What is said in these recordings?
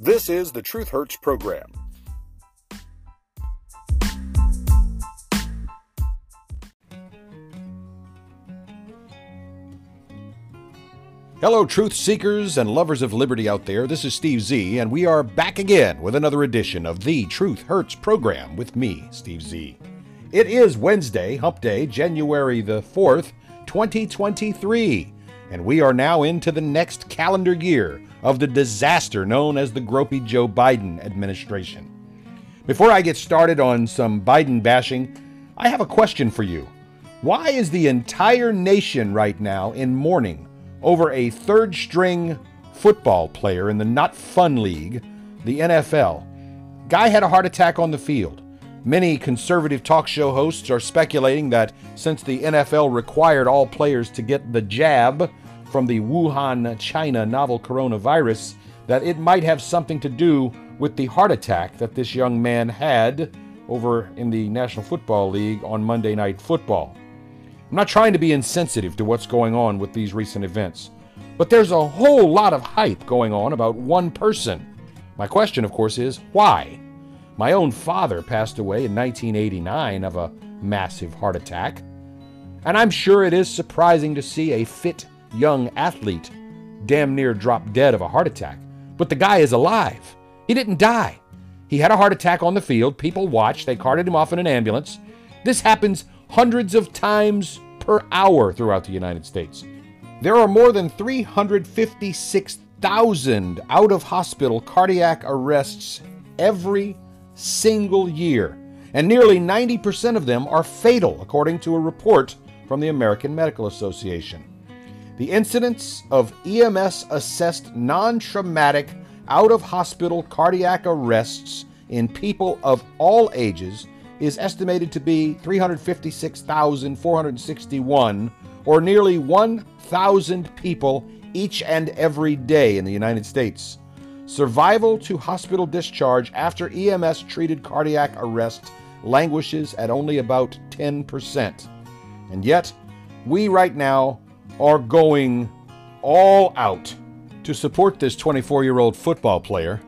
This is the Truth Hurts program. Hello, truth seekers and lovers of liberty out there. This is Steve Z, and we are back again with another edition of the Truth Hurts program with me, Steve Z. It is Wednesday, Hump Day, January the 4th, 2023, and we are now into the next calendar year of the disaster known as the gropey Joe Biden administration. Before I get started on some Biden bashing, I have a question for you. Why is the entire nation right now in mourning over a third string football player in the Not Fun League, the NFL. Guy had a heart attack on the field. Many conservative talk show hosts are speculating that since the NFL required all players to get the jab from the Wuhan, China novel coronavirus, that it might have something to do with the heart attack that this young man had over in the National Football League on Monday Night Football. I'm not trying to be insensitive to what's going on with these recent events, but there's a whole lot of hype going on about one person. My question, of course, is why? My own father passed away in 1989 of a massive heart attack, and I'm sure it is surprising to see a fit young athlete damn near dropped dead of a heart attack. But the guy is alive. He didn't die. He had a heart attack on the field. People watched. They carted him off in an ambulance. This happens hundreds of times per hour throughout the United States. There are more than 356,000 out of hospital cardiac arrests every single year, and nearly 90% of them are fatal, according to a report from the American Medical Association. The incidence of EMS assessed non traumatic out of hospital cardiac arrests in people of all ages is estimated to be 356,461, or nearly 1,000 people each and every day in the United States. Survival to hospital discharge after EMS treated cardiac arrest languishes at only about 10%. And yet, we right now are going all out to support this 24 year old football player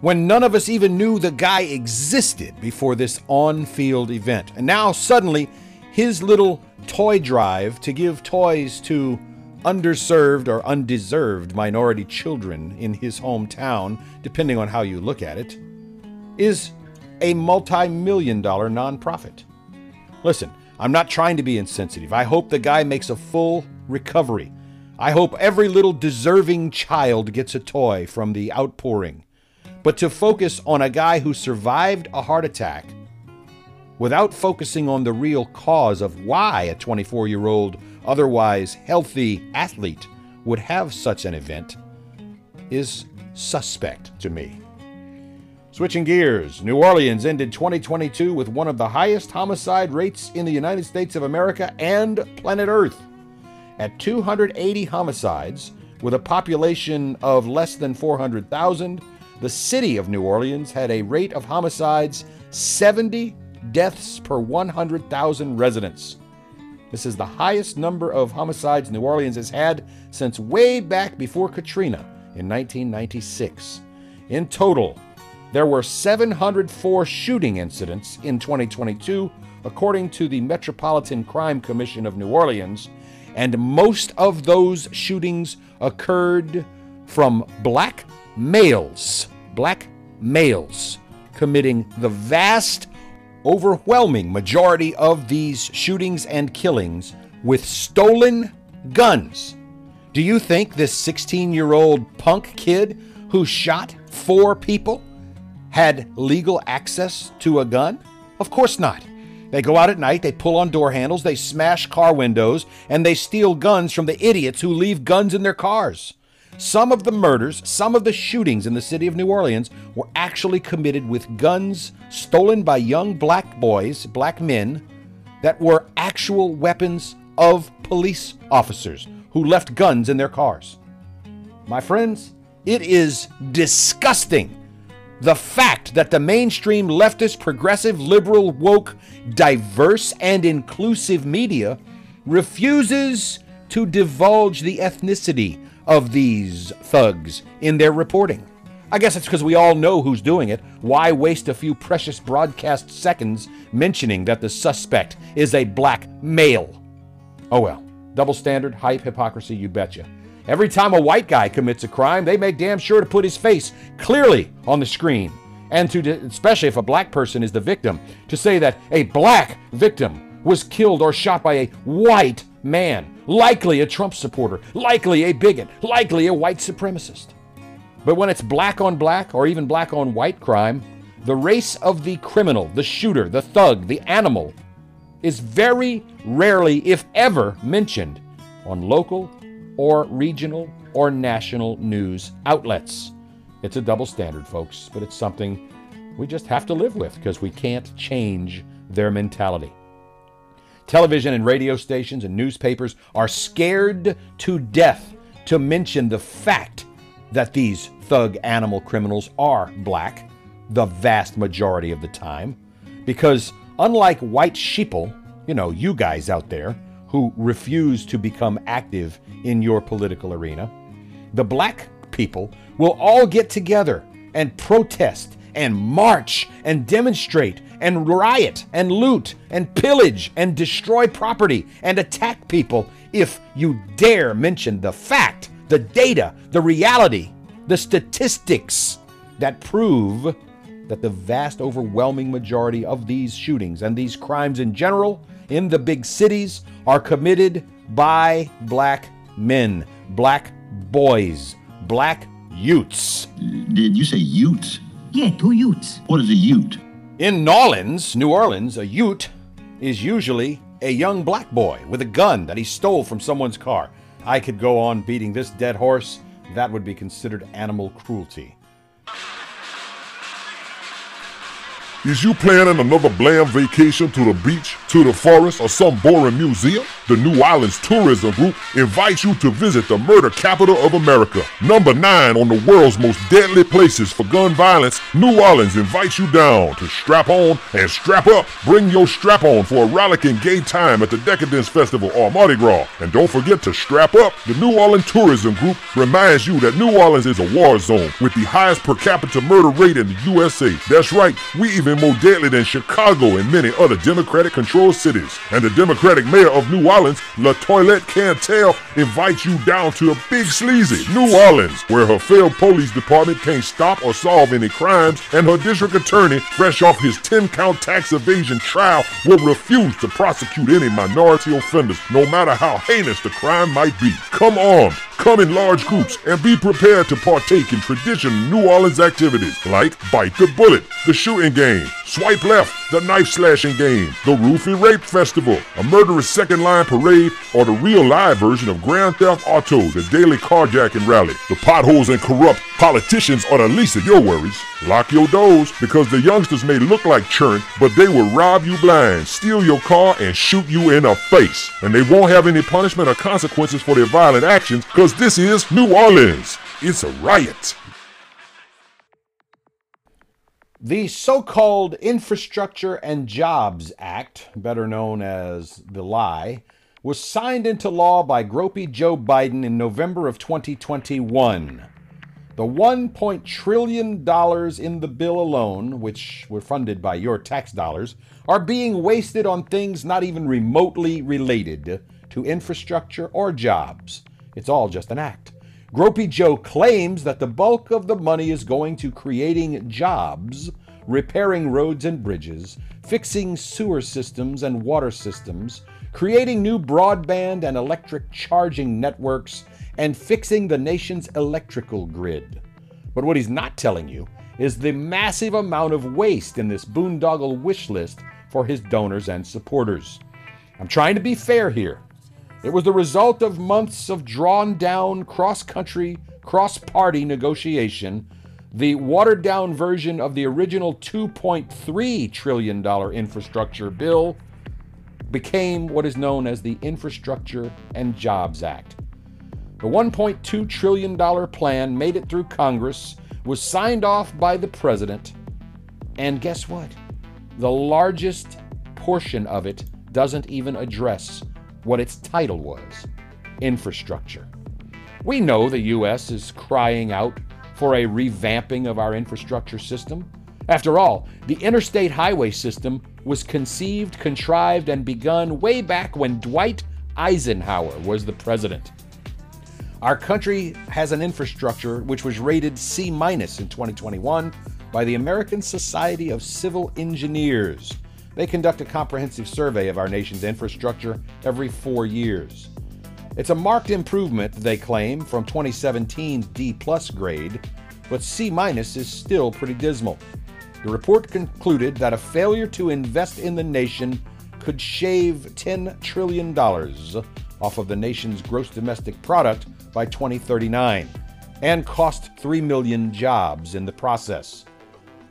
when none of us even knew the guy existed before this on field event. And now suddenly, his little toy drive to give toys to underserved or undeserved minority children in his hometown, depending on how you look at it, is a multi million dollar nonprofit. Listen, I'm not trying to be insensitive. I hope the guy makes a full recovery. I hope every little deserving child gets a toy from the outpouring but to focus on a guy who survived a heart attack without focusing on the real cause of why a 24 year old, otherwise healthy athlete would have such an event is suspect to me. Switching gears, New Orleans ended 2022 with one of the highest homicide rates in the United States of America and planet Earth. At 280 homicides, with a population of less than 400,000, the city of New Orleans had a rate of homicides 70 deaths per 100,000 residents. This is the highest number of homicides New Orleans has had since way back before Katrina in 1996. In total, there were 704 shooting incidents in 2022, according to the Metropolitan Crime Commission of New Orleans, and most of those shootings occurred from black males, black males, committing the vast, overwhelming majority of these shootings and killings with stolen guns. Do you think this 16 year old punk kid who shot four people had legal access to a gun? Of course not. They go out at night, they pull on door handles, they smash car windows, and they steal guns from the idiots who leave guns in their cars. Some of the murders, some of the shootings in the city of New Orleans were actually committed with guns stolen by young black boys, black men, that were actual weapons of police officers who left guns in their cars. My friends, it is disgusting the fact that the mainstream leftist, progressive, liberal, woke, diverse, and inclusive media refuses to divulge the ethnicity of these thugs in their reporting. I guess it's because we all know who's doing it. Why waste a few precious broadcast seconds mentioning that the suspect is a black male? Oh well. Double standard, hype, hypocrisy, you betcha. Every time a white guy commits a crime, they make damn sure to put his face clearly on the screen. And to, especially if a black person is the victim, to say that a black victim was killed or shot by a white man, likely a Trump supporter, likely a bigot, likely a white supremacist. But when it's black on black or even black on white crime, the race of the criminal, the shooter, the thug, the animal is very rarely, if ever, mentioned on local or regional or national news outlets. It's a double standard, folks, but it's something we just have to live with because we can't change their mentality. Television and radio stations and newspapers are scared to death to mention the fact that these thug animal criminals are black the vast majority of the time. Because unlike white sheeple, you know, you guys out there who refuse to become active in your political arena, the black people will all get together and protest and march and demonstrate and riot and loot and pillage and destroy property and attack people if you dare mention the fact, the data, the reality, the statistics that prove that the vast overwhelming majority of these shootings and these crimes in general in the big cities are committed by black men, black boys, black Utes. Did you say Utes? Yeah, two Utes. What is a Ute? In Nolens, New Orleans, a Ute is usually a young black boy with a gun that he stole from someone's car. I could go on beating this dead horse. That would be considered animal cruelty. Is you planning another bland vacation to the beach, to the forest, or some boring museum? The New Orleans Tourism Group invites you to visit the murder capital of America. Number 9 on the world's most deadly places for gun violence, New Orleans invites you down to strap on and strap up. Bring your strap on for a rollicking gay time at the Decadence Festival or Mardi Gras. And don't forget to strap up. The New Orleans Tourism Group reminds you that New Orleans is a war zone with the highest per capita murder rate in the USA. That's right, we even more deadly than Chicago and many other Democratic controlled cities. And the Democratic mayor of New Orleans, La Toilette Cantrell, invites you down to a big sleazy, New Orleans, where her failed police department can't stop or solve any crimes, and her district attorney, fresh off his 10 count tax evasion trial, will refuse to prosecute any minority offenders, no matter how heinous the crime might be. Come on, Come in large groups and be prepared to partake in traditional New Orleans activities like Bite the Bullet, the shooting game, Swipe Left, the knife slashing game, the Roofie Rape Festival, a murderous second line parade, or the real live version of Grand Theft Auto, the daily carjacking rally. The potholes and corrupt politicians are the least of your worries. Lock your doors because the youngsters may look like churn, but they will rob you blind, steal your car, and shoot you in the face. And they won't have any punishment or consequences for their violent actions because this is New Orleans. It's a riot. The so called Infrastructure and Jobs Act, better known as the LIE, was signed into law by gropey Joe Biden in November of 2021. The $1 trillion in the bill alone, which were funded by your tax dollars, are being wasted on things not even remotely related to infrastructure or jobs. It's all just an act. Gropey Joe claims that the bulk of the money is going to creating jobs, repairing roads and bridges, fixing sewer systems and water systems, creating new broadband and electric charging networks, and fixing the nation's electrical grid. But what he's not telling you is the massive amount of waste in this boondoggle wish list for his donors and supporters. I'm trying to be fair here. It was the result of months of drawn down cross country, cross party negotiation. The watered down version of the original $2.3 trillion infrastructure bill became what is known as the Infrastructure and Jobs Act. The $1.2 trillion plan made it through Congress, was signed off by the president, and guess what? The largest portion of it doesn't even address what its title was infrastructure. We know the U.S. is crying out for a revamping of our infrastructure system? After all, the interstate highway system was conceived, contrived, and begun way back when Dwight Eisenhower was the president. Our country has an infrastructure which was rated C minus in 2021 by the American Society of Civil Engineers. They conduct a comprehensive survey of our nation's infrastructure every four years. It's a marked improvement, they claim, from 2017's D plus grade, but C minus is still pretty dismal. The report concluded that a failure to invest in the nation could shave $10 trillion off of the nation's gross domestic product by 2039 and cost 3 million jobs in the process.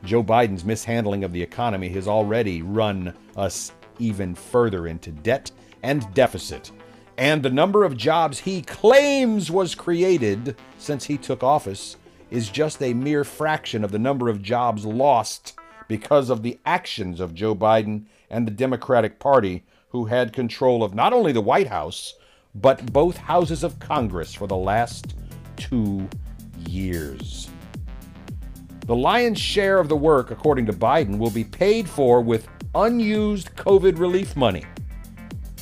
Joe Biden's mishandling of the economy has already run us even further into debt and deficit. And the number of jobs he claims was created since he took office is just a mere fraction of the number of jobs lost because of the actions of Joe Biden and the Democratic Party, who had control of not only the White House, but both houses of Congress for the last two years. The lion's share of the work, according to Biden, will be paid for with unused COVID relief money.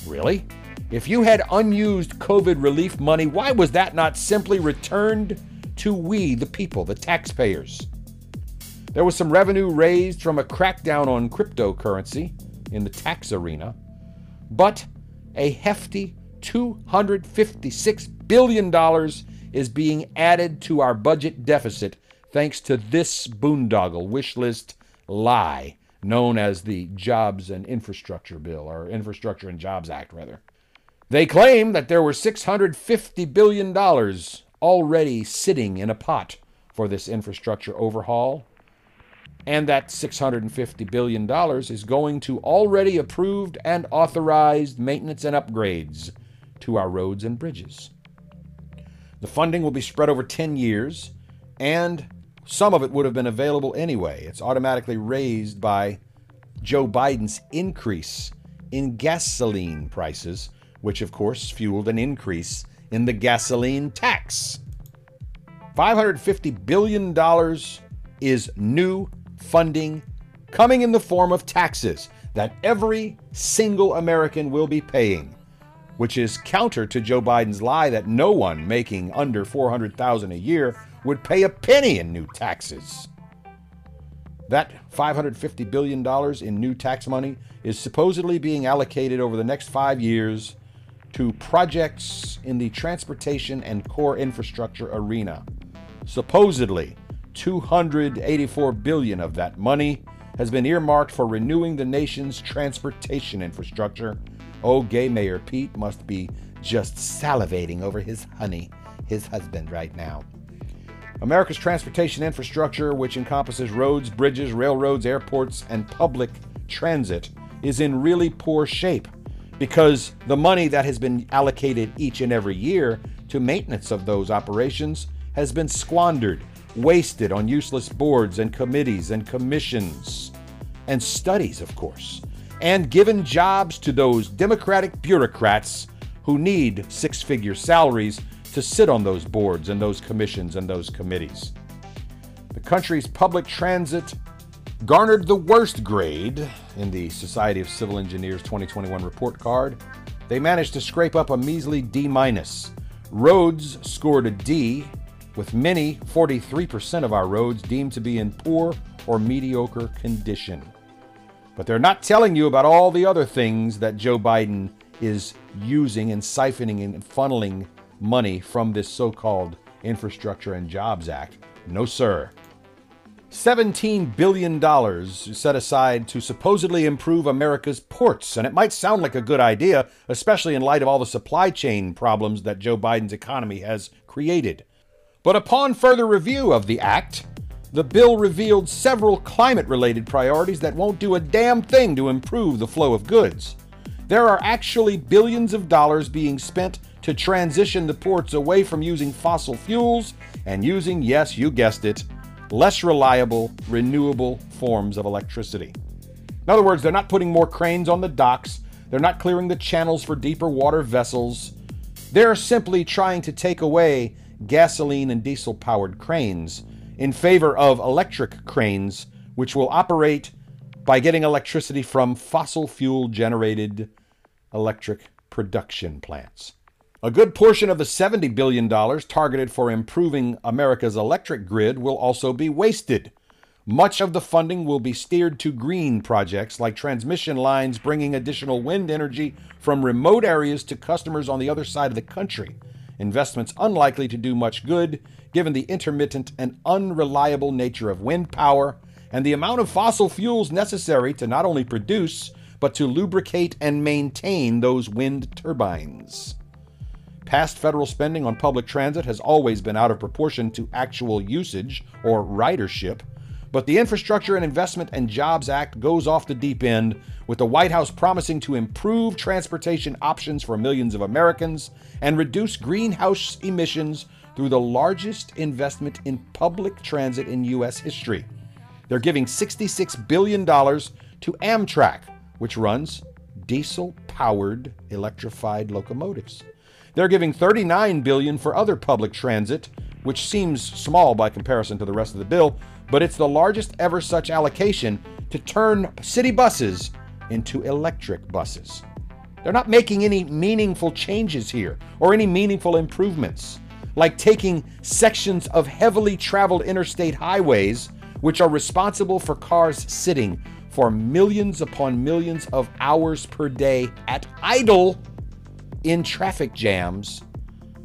Really? If you had unused COVID relief money, why was that not simply returned to we, the people, the taxpayers? There was some revenue raised from a crackdown on cryptocurrency in the tax arena, but a hefty $256 billion is being added to our budget deficit thanks to this boondoggle wish list lie known as the Jobs and Infrastructure Bill, or Infrastructure and Jobs Act, rather. They claim that there were $650 billion already sitting in a pot for this infrastructure overhaul, and that $650 billion is going to already approved and authorized maintenance and upgrades to our roads and bridges. The funding will be spread over 10 years, and some of it would have been available anyway. It's automatically raised by Joe Biden's increase in gasoline prices, which of course fueled an increase in the gasoline tax. $550 billion is new funding coming in the form of taxes that every single American will be paying which is counter to Joe Biden's lie that no one making under 400,000 a year would pay a penny in new taxes. That $550 billion in new tax money is supposedly being allocated over the next five years to projects in the transportation and core infrastructure arena. Supposedly, 284 billion of that money has been earmarked for renewing the nation's transportation infrastructure Oh, gay Mayor Pete must be just salivating over his honey, his husband, right now. America's transportation infrastructure, which encompasses roads, bridges, railroads, airports, and public transit, is in really poor shape because the money that has been allocated each and every year to maintenance of those operations has been squandered, wasted on useless boards and committees and commissions and studies, of course and given jobs to those Democratic bureaucrats who need six figure salaries to sit on those boards and those commissions and those committees. The country's public transit garnered the worst grade in the Society of Civil Engineers 2021 report card. They managed to scrape up a measly D minus. Roads scored a D, with many, 43% of our roads deemed to be in poor or mediocre condition. But they're not telling you about all the other things that Joe Biden is using and siphoning and funneling money from this so called Infrastructure and Jobs Act. No, sir. $17 billion set aside to supposedly improve America's ports. And it might sound like a good idea, especially in light of all the supply chain problems that Joe Biden's economy has created. But upon further review of the act, the bill revealed several climate related priorities that won't do a damn thing to improve the flow of goods. There are actually billions of dollars being spent to transition the ports away from using fossil fuels and using, yes, you guessed it, less reliable, renewable forms of electricity. In other words, they're not putting more cranes on the docks, they're not clearing the channels for deeper water vessels. They're simply trying to take away gasoline and diesel powered cranes in favor of electric cranes, which will operate by getting electricity from fossil fuel generated electric production plants. A good portion of the $70 billion targeted for improving America's electric grid will also be wasted. Much of the funding will be steered to green projects like transmission lines bringing additional wind energy from remote areas to customers on the other side of the country. Investments unlikely to do much good given the intermittent and unreliable nature of wind power and the amount of fossil fuels necessary to not only produce, but to lubricate and maintain those wind turbines. Past federal spending on public transit has always been out of proportion to actual usage or ridership, but the Infrastructure and Investment and Jobs Act goes off the deep end, with the White House promising to improve transportation options for millions of Americans and reduce greenhouse emissions through the largest investment in public transit in U.S. history. They're giving $66 billion to Amtrak, which runs diesel powered electrified locomotives. They're giving 39 billion for other public transit, which seems small by comparison to the rest of the bill, but it's the largest ever such allocation to turn city buses into electric buses. They're not making any meaningful changes here or any meaningful improvements, like taking sections of heavily traveled interstate highways, which are responsible for cars sitting for millions upon millions of hours per day at idle in traffic jams,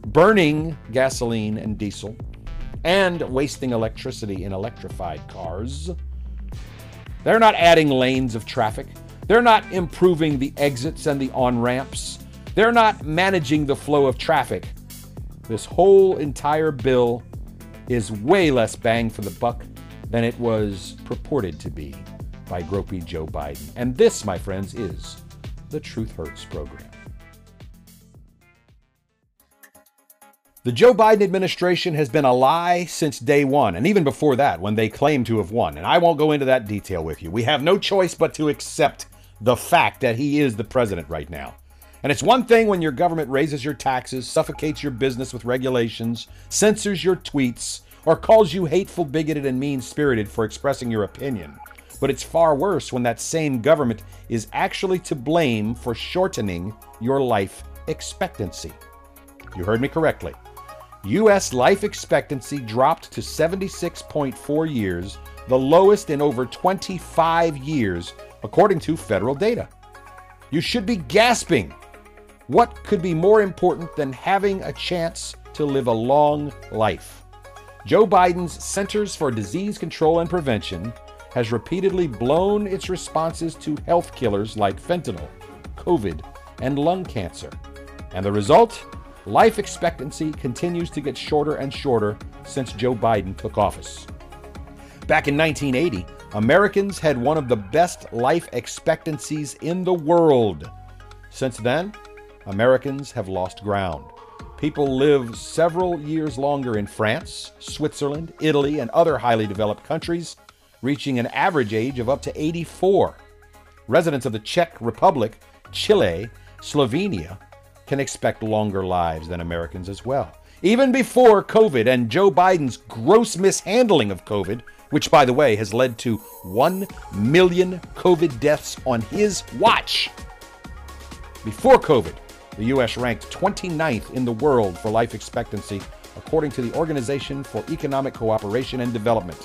burning gasoline and diesel, and wasting electricity in electrified cars. They're not adding lanes of traffic. They're not improving the exits and the on ramps. They're not managing the flow of traffic. This whole entire bill is way less bang for the buck than it was purported to be by gropey Joe Biden. And this, my friends, is the Truth Hurts program. The Joe Biden administration has been a lie since day one, and even before that, when they claim to have won. And I won't go into that detail with you. We have no choice but to accept the fact that he is the president right now. And it's one thing when your government raises your taxes, suffocates your business with regulations, censors your tweets, or calls you hateful, bigoted, and mean spirited for expressing your opinion. But it's far worse when that same government is actually to blame for shortening your life expectancy. You heard me correctly. U.S. life expectancy dropped to 76.4 years, the lowest in over 25 years, according to federal data. You should be gasping. What could be more important than having a chance to live a long life? Joe Biden's Centers for Disease Control and Prevention has repeatedly blown its responses to health killers like fentanyl, COVID, and lung cancer. And the result? Life expectancy continues to get shorter and shorter since Joe Biden took office. Back in 1980, Americans had one of the best life expectancies in the world. Since then, Americans have lost ground. People live several years longer in France, Switzerland, Italy, and other highly developed countries, reaching an average age of up to 84. Residents of the Czech Republic, Chile, Slovenia, can expect longer lives than Americans as well. Even before COVID and Joe Biden's gross mishandling of COVID, which, by the way, has led to 1 million COVID deaths on his watch. Before COVID, the U.S. ranked 29th in the world for life expectancy, according to the Organization for Economic Cooperation and Development.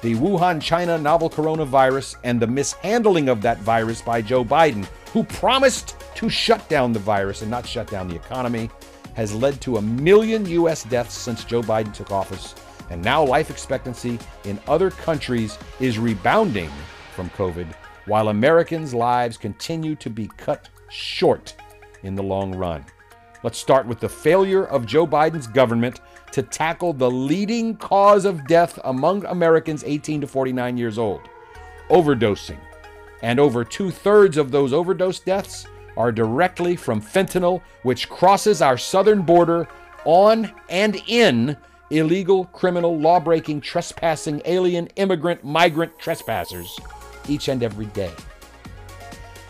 The Wuhan, China novel coronavirus and the mishandling of that virus by Joe Biden, who promised to shut down the virus and not shut down the economy has led to a million U.S. deaths since Joe Biden took office. And now life expectancy in other countries is rebounding from COVID, while Americans' lives continue to be cut short in the long run. Let's start with the failure of Joe Biden's government to tackle the leading cause of death among Americans 18 to 49 years old overdosing. And over two thirds of those overdose deaths are directly from fentanyl, which crosses our southern border on and in illegal, criminal, law breaking, trespassing, alien, immigrant, migrant trespassers each and every day.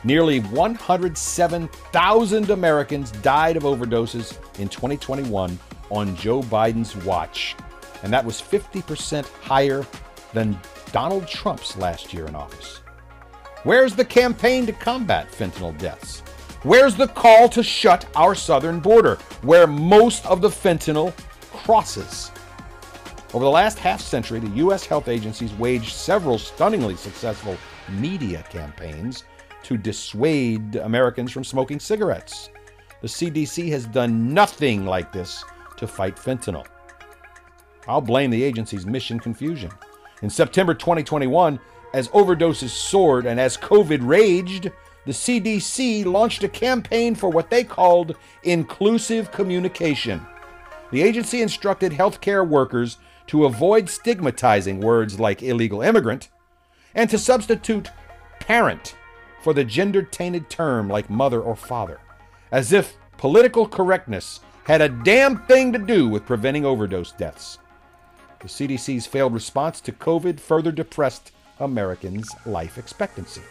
Nearly 107,000 Americans died of overdoses in 2021 on Joe Biden's watch. and that was 50% higher than Donald Trump's last year in office. Where's the campaign to combat fentanyl deaths? Where's the call to shut our southern border, where most of the fentanyl crosses? Over the last half century, the U.S. health agencies waged several stunningly successful media campaigns to dissuade Americans from smoking cigarettes. The CDC has done nothing like this to fight fentanyl. I'll blame the agency's mission confusion. In September 2021, as overdoses soared and as COVID raged, the CDC launched a campaign for what they called inclusive communication. The agency instructed healthcare workers to avoid stigmatizing words like illegal immigrant and to substitute parent for the gender tainted term like mother or father, as if political correctness had a damn thing to do with preventing overdose deaths. The CDC's failed response to COVID further depressed Americans' life expectancy.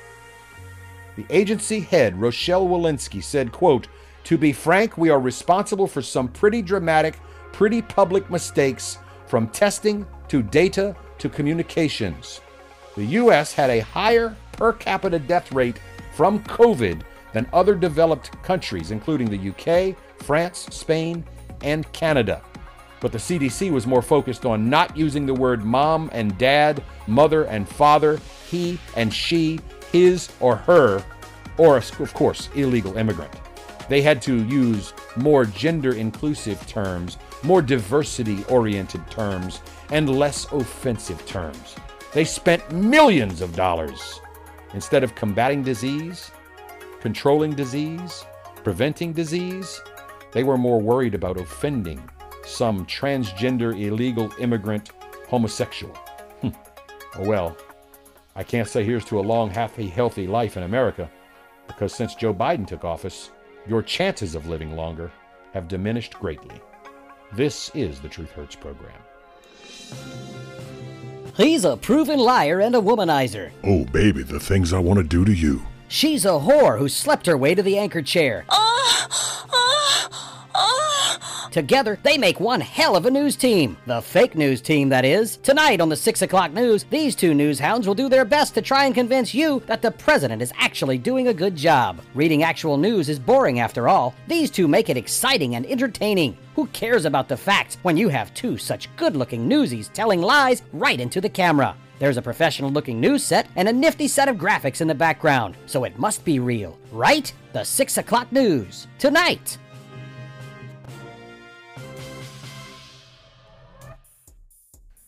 The agency head, Rochelle Walensky, said, quote, To be frank, we are responsible for some pretty dramatic, pretty public mistakes from testing to data to communications. The U.S. had a higher per capita death rate from COVID than other developed countries, including the UK, France, Spain, and Canada. But the CDC was more focused on not using the word mom and dad, mother and father, he and she, his or her, or, of course, illegal immigrant. They had to use more gender inclusive terms, more diversity oriented terms, and less offensive terms. They spent millions of dollars. Instead of combating disease, controlling disease, preventing disease, they were more worried about offending some transgender illegal immigrant homosexual. Hmm. oh well, I can't say here's to a long, happy, healthy life in America, because since Joe Biden took office, your chances of living longer have diminished greatly. This is the Truth Hurts program. He's a proven liar and a womanizer. Oh, baby, the things I want to do to you. She's a whore who slept her way to the anchor chair. Ah, ah, Together, they make one hell of a news team. The fake news team, that is. Tonight on the 6 o'clock news, these two news hounds will do their best to try and convince you that the president is actually doing a good job. Reading actual news is boring after all. These two make it exciting and entertaining. Who cares about the facts when you have two such good looking newsies telling lies right into the camera? There's a professional looking news set and a nifty set of graphics in the background, so it must be real, right? The 6 o'clock news. Tonight.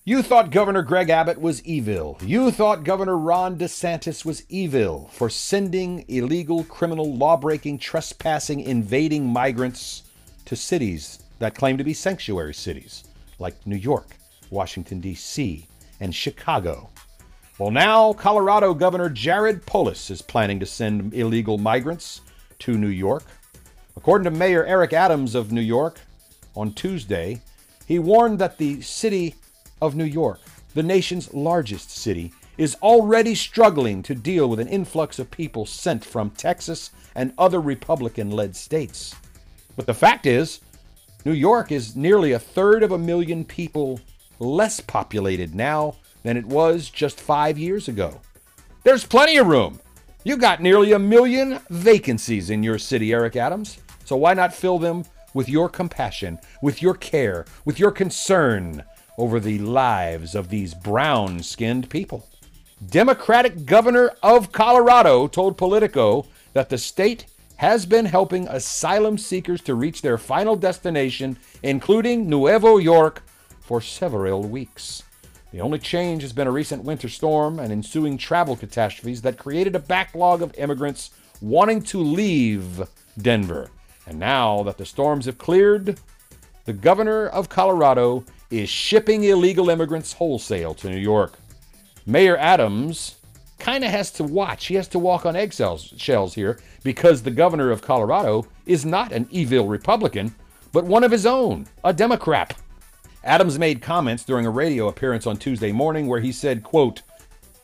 You thought Governor Greg Abbott was evil. You thought Governor Ron DeSantis was evil for sending illegal, criminal, law breaking, trespassing, invading migrants to cities that claim to be sanctuary cities, like New York, Washington, D.C., and Chicago. Well, now Colorado Governor Jared Polis is planning to send illegal migrants to New York. According to Mayor Eric Adams of New York on Tuesday, he warned that the city of New York, the nation's largest city, is already struggling to deal with an influx of people sent from Texas and other Republican led states. But the fact is, New York is nearly a third of a million people less populated now than it was just five years ago. There's plenty of room. You got nearly a million vacancies in your city, Eric Adams. So why not fill them with your compassion, with your care, with your concern over the lives of these brown skinned people. Democratic governor of Colorado told Politico that the state has been helping asylum seekers to reach their final destination, including Nuevo York, for several weeks. The only change has been a recent winter storm and ensuing travel catastrophes that created a backlog of immigrants wanting to leave Denver. And now that the storms have cleared, the governor of Colorado is shipping illegal immigrants wholesale to New York. Mayor Adams kind of has to watch. He has to walk on eggshells shells here because the governor of Colorado is not an evil Republican, but one of his own, a Democrat. Adams made comments during a radio appearance on Tuesday morning where he said, quote,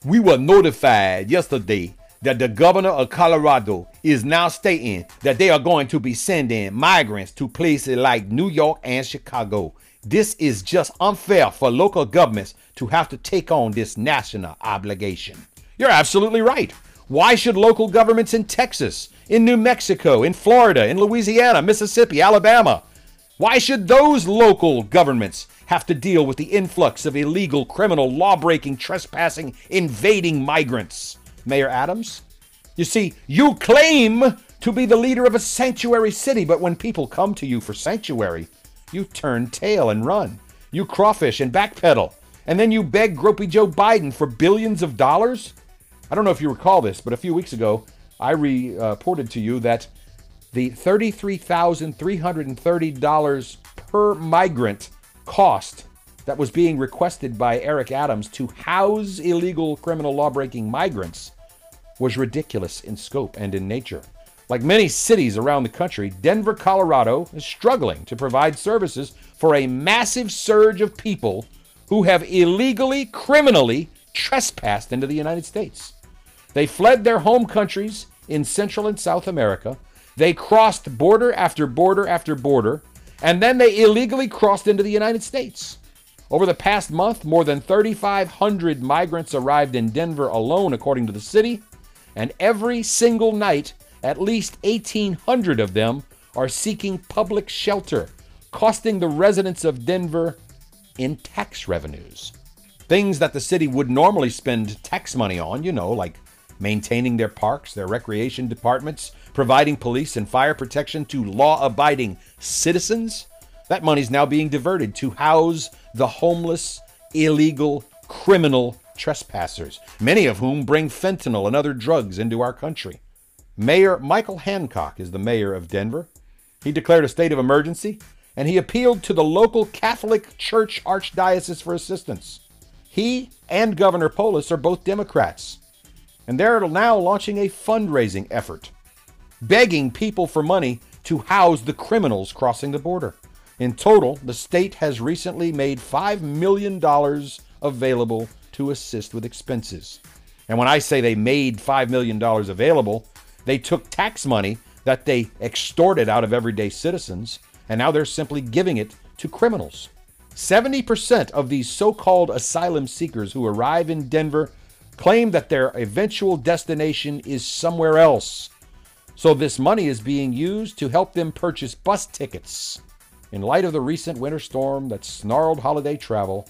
"We were notified yesterday that the governor of Colorado is now stating that they are going to be sending migrants to places like New York and Chicago. This is just unfair for local governments to have to take on this national obligation. You're absolutely right. Why should local governments in Texas, in New Mexico, in Florida, in Louisiana, Mississippi, Alabama, why should those local governments have to deal with the influx of illegal, criminal, law breaking, trespassing, invading migrants? Mayor Adams? You see, you claim to be the leader of a sanctuary city, but when people come to you for sanctuary, you turn tail and run. You crawfish and backpedal. And then you beg Gropey Joe Biden for billions of dollars? I don't know if you recall this, but a few weeks ago, I reported to you that the $33,330 per migrant cost that was being requested by Eric Adams to house illegal criminal law breaking migrants was ridiculous in scope and in nature. Like many cities around the country, Denver, Colorado is struggling to provide services for a massive surge of people who have illegally, criminally trespassed into the United States. They fled their home countries in Central and South America. They crossed border after border after border, and then they illegally crossed into the United States. Over the past month, more than 3,500 migrants arrived in Denver alone, according to the city, and every single night, at least 1,800 of them are seeking public shelter, costing the residents of Denver in tax revenues. Things that the city would normally spend tax money on, you know, like maintaining their parks, their recreation departments, providing police and fire protection to law abiding citizens. That money is now being diverted to house the homeless, illegal, criminal trespassers, many of whom bring fentanyl and other drugs into our country. Mayor Michael Hancock is the mayor of Denver. He declared a state of emergency and he appealed to the local Catholic Church Archdiocese for assistance. He and Governor Polis are both Democrats, and they're now launching a fundraising effort, begging people for money to house the criminals crossing the border. In total, the state has recently made $5 million available to assist with expenses. And when I say they made $5 million available, they took tax money that they extorted out of everyday citizens, and now they're simply giving it to criminals. 70% of these so called asylum seekers who arrive in Denver claim that their eventual destination is somewhere else. So this money is being used to help them purchase bus tickets. In light of the recent winter storm that snarled holiday travel,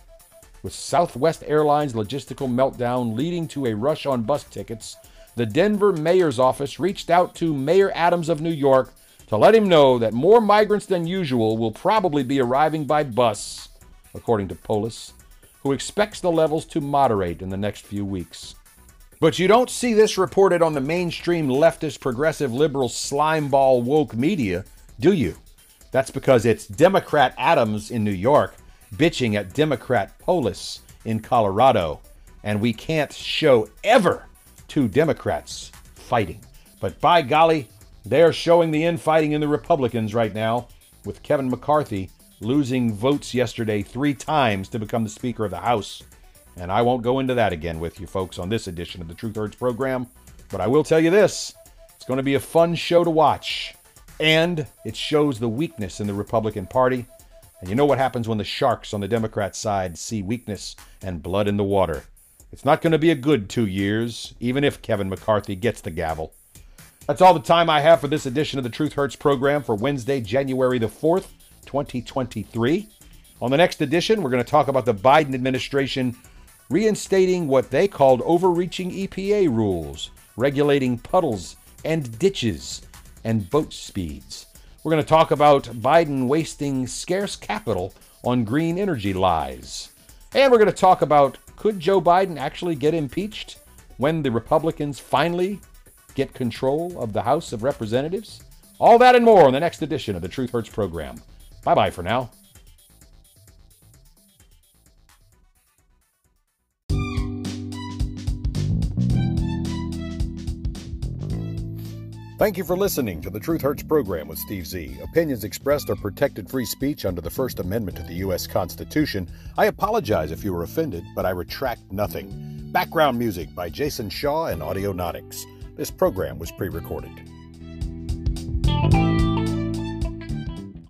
with Southwest Airlines' logistical meltdown leading to a rush on bus tickets, the Denver mayor's office reached out to Mayor Adams of New York to let him know that more migrants than usual will probably be arriving by bus, according to Polis, who expects the levels to moderate in the next few weeks. But you don't see this reported on the mainstream leftist, progressive, liberal, slimeball, woke media, do you? That's because it's Democrat Adams in New York bitching at Democrat Polis in Colorado, and we can't show ever two Democrats fighting. But by golly, they're showing the infighting in the Republicans right now, with Kevin McCarthy losing votes yesterday three times to become the Speaker of the House. And I won't go into that again with you folks on this edition of the Truth Hurts program, but I will tell you this it's going to be a fun show to watch. And it shows the weakness in the Republican Party. And you know what happens when the sharks on the Democrat side see weakness and blood in the water. It's not going to be a good two years, even if Kevin McCarthy gets the gavel. That's all the time I have for this edition of the Truth Hurts program for Wednesday, January the 4th, 2023. On the next edition, we're going to talk about the Biden administration reinstating what they called overreaching EPA rules, regulating puddles and ditches and boat speeds. We're going to talk about Biden wasting scarce capital on green energy lies. And we're going to talk about could Joe Biden actually get impeached when the Republicans finally get control of the House of Representatives? All that and more on the next edition of the Truth Hurts program. Bye bye for now. Thank you for listening to the Truth Hurts program with Steve Z. Opinions expressed are protected free speech under the First Amendment to the U.S. Constitution. I apologize if you were offended, but I retract nothing. Background music by Jason Shaw and Audionautix. This program was pre recorded.